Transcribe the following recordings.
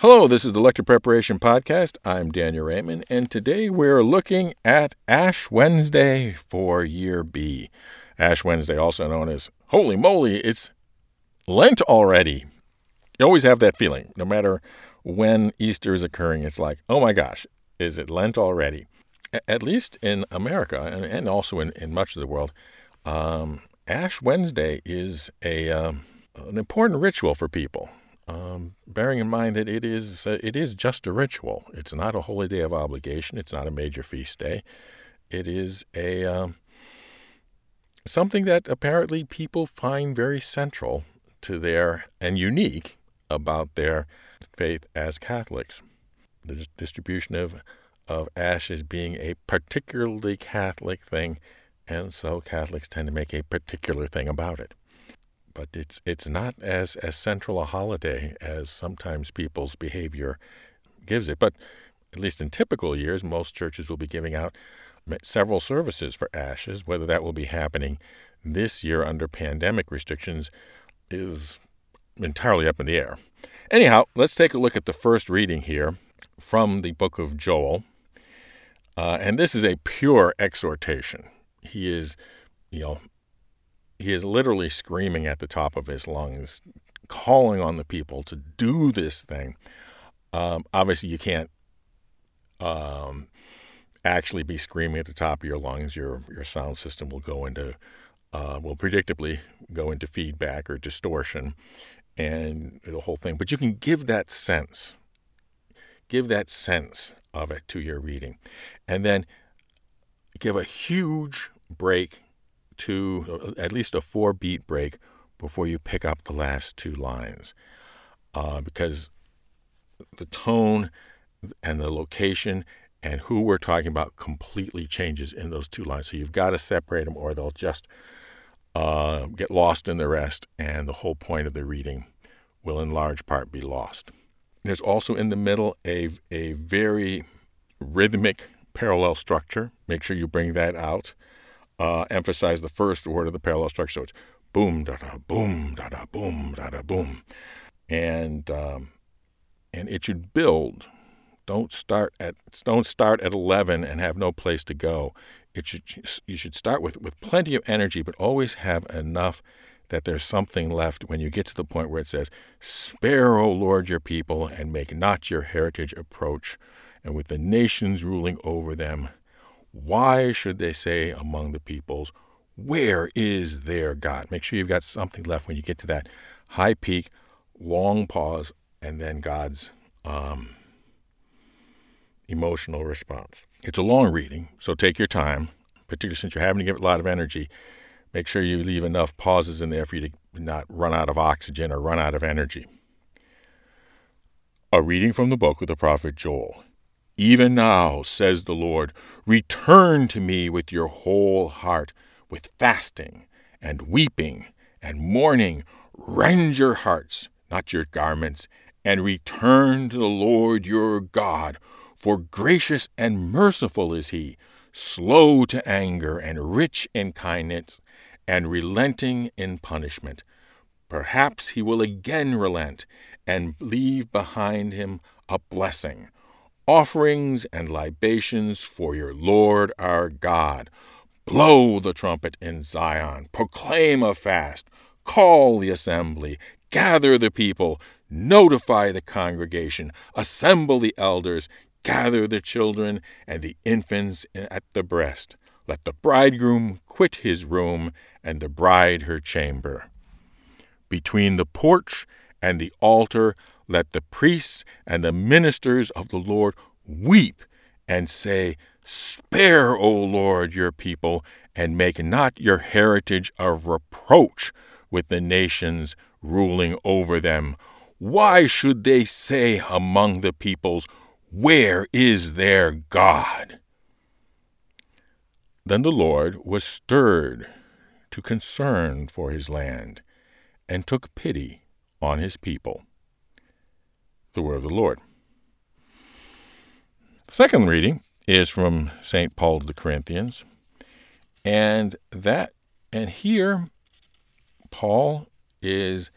Hello, this is the Lector Preparation Podcast. I'm Daniel Raymond, and today we're looking at Ash Wednesday for Year B. Ash Wednesday, also known as Holy Moly, it's Lent already. You always have that feeling, no matter when Easter is occurring. It's like, oh my gosh, is it Lent already? At least in America and also in, in much of the world, um, Ash Wednesday is a um, an important ritual for people um, bearing in mind that it is uh, it is just a ritual. It's not a holy day of obligation. It's not a major feast day. It is a um, something that apparently people find very central to their and unique about their faith as Catholics. The distribution of of ashes being a particularly Catholic thing, and so Catholics tend to make a particular thing about it but it's it's not as as central a holiday as sometimes people's behavior gives it. But at least in typical years, most churches will be giving out several services for ashes. Whether that will be happening this year under pandemic restrictions is entirely up in the air. Anyhow, let's take a look at the first reading here from the book of Joel. Uh, and this is a pure exhortation. He is, you know, he is literally screaming at the top of his lungs, calling on the people to do this thing. Um, obviously, you can't um, actually be screaming at the top of your lungs. Your your sound system will go into uh, will predictably go into feedback or distortion, and the whole thing. But you can give that sense, give that sense of it to your reading, and then give a huge break to at least a four beat break before you pick up the last two lines. Uh, because the tone and the location and who we're talking about completely changes in those two lines. So you've got to separate them or they'll just uh, get lost in the rest, and the whole point of the reading will in large part be lost. There's also in the middle a, a very rhythmic parallel structure. Make sure you bring that out uh, emphasize the first word of the parallel structure. So it's boom, da da, boom, da da, boom, da da, boom, and um, and it should build. Don't start at don't start at eleven and have no place to go. It should you should start with with plenty of energy, but always have enough that there's something left when you get to the point where it says, "Spare, O Lord, your people, and make not your heritage approach." And with the nations ruling over them, why should they say among the peoples, Where is their God? Make sure you've got something left when you get to that high peak, long pause, and then God's um, emotional response. It's a long reading, so take your time, particularly since you're having to give it a lot of energy. Make sure you leave enough pauses in there for you to not run out of oxygen or run out of energy. A reading from the book of the prophet Joel. Even now, says the Lord, return to me with your whole heart, with fasting and weeping and mourning. Rend your hearts, not your garments, and return to the Lord your God. For gracious and merciful is he, slow to anger and rich in kindness, and relenting in punishment. Perhaps he will again relent and leave behind him a blessing offerings and libations for your Lord our God. Blow the trumpet in Zion, proclaim a fast, call the assembly, gather the people, notify the congregation, assemble the elders, gather the children and the infants at the breast. Let the bridegroom quit his room and the bride her chamber. Between the porch and the altar, let the priests and the ministers of the Lord weep and say, Spare, O Lord, your people, and make not your heritage a reproach with the nations ruling over them. Why should they say among the peoples, Where is their God? Then the Lord was stirred to concern for his land, and took pity on his people the word of the Lord. The second reading is from St. Paul to the Corinthians. And that and here Paul is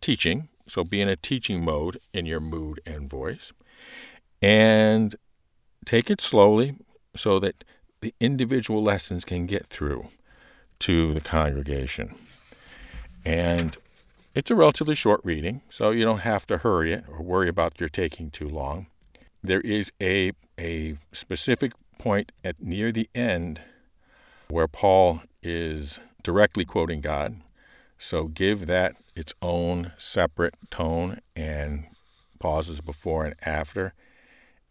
teaching So be in a teaching mode in your mood and voice. And take it slowly so that the individual lessons can get through to the congregation. And it's a relatively short reading, so you don't have to hurry it or worry about your taking too long. There is a, a specific point at near the end where Paul is directly quoting God. So give that its own separate tone and pauses before and after.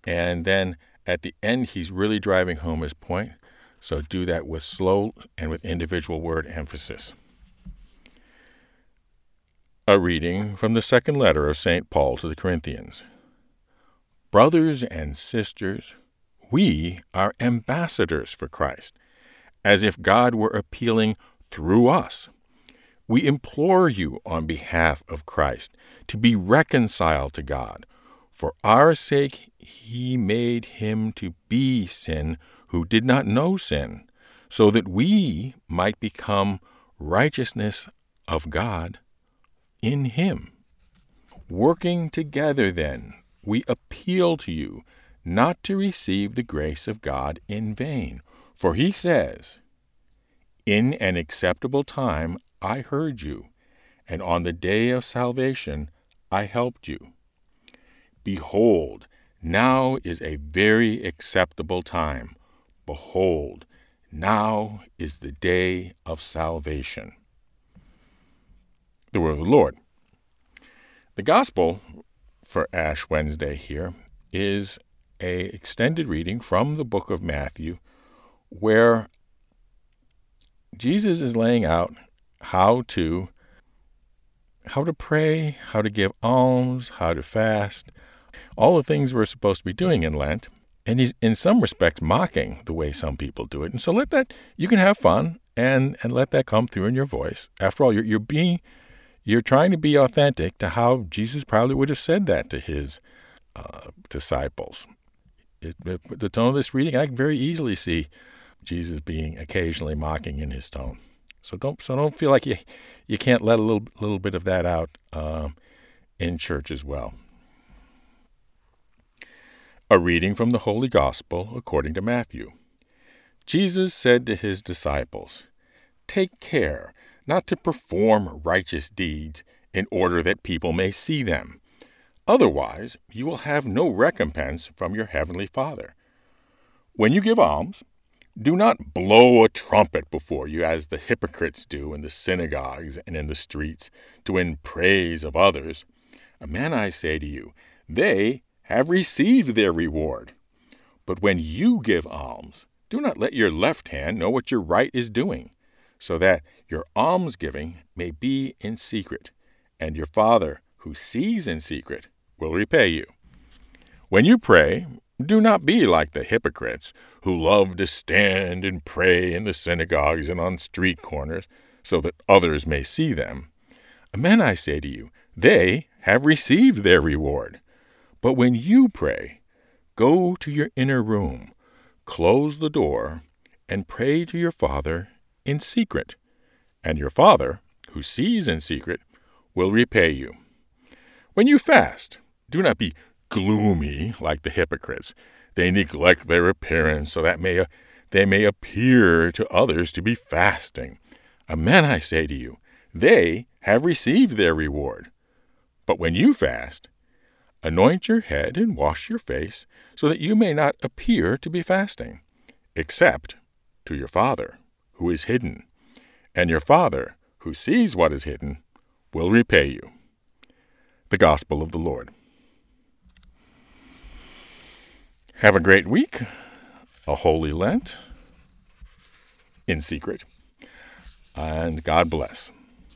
And then at the end, he's really driving home his point. So do that with slow and with individual word emphasis. A reading from the second letter of St. Paul to the Corinthians. Brothers and sisters, we are ambassadors for Christ, as if God were appealing through us. We implore you on behalf of Christ to be reconciled to God. For our sake, he made him to be sin who did not know sin, so that we might become righteousness of God in him. Working together, then, we appeal to you not to receive the grace of God in vain. For he says, In an acceptable time I heard you, and on the day of salvation I helped you. Behold, now is a very acceptable time. Behold, now is the day of salvation. The word of the Lord. The gospel for Ash Wednesday here is a extended reading from the book of Matthew where Jesus is laying out how to how to pray, how to give alms, how to fast, all the things we're supposed to be doing in Lent. And he's in some respects mocking the way some people do it. And so let that you can have fun and and let that come through in your voice. After all, you're you're being you're trying to be authentic to how Jesus probably would have said that to his uh, disciples. It, it, the tone of this reading, I can very easily see Jesus being occasionally mocking in his tone. So don't so don't feel like you you can't let a little little bit of that out um, in church as well. A reading from the Holy Gospel according to Matthew. Jesus said to his disciples, Take care not to perform righteous deeds in order that people may see them. Otherwise, you will have no recompense from your heavenly Father. When you give alms, do not blow a trumpet before you, as the hypocrites do in the synagogues and in the streets, to win praise of others. Amen, I say to you, they have received their reward. But when you give alms, do not let your left hand know what your right is doing, so that your almsgiving may be in secret, and your Father, who sees in secret, will repay you. When you pray, do not be like the hypocrites, who love to stand and pray in the synagogues and on street corners, so that others may see them. Amen, I say to you, they have received their reward. But when you pray, go to your inner room, close the door, and pray to your Father in secret. And your Father, who sees in secret, will repay you. When you fast, do not be gloomy like the hypocrites. They neglect their appearance so that may, they may appear to others to be fasting. Amen, I say to you, they have received their reward. But when you fast, anoint your head and wash your face, so that you may not appear to be fasting, except to your Father, who is hidden. And your Father, who sees what is hidden, will repay you. The Gospel of the Lord. Have a great week, a holy Lent in secret, and God bless.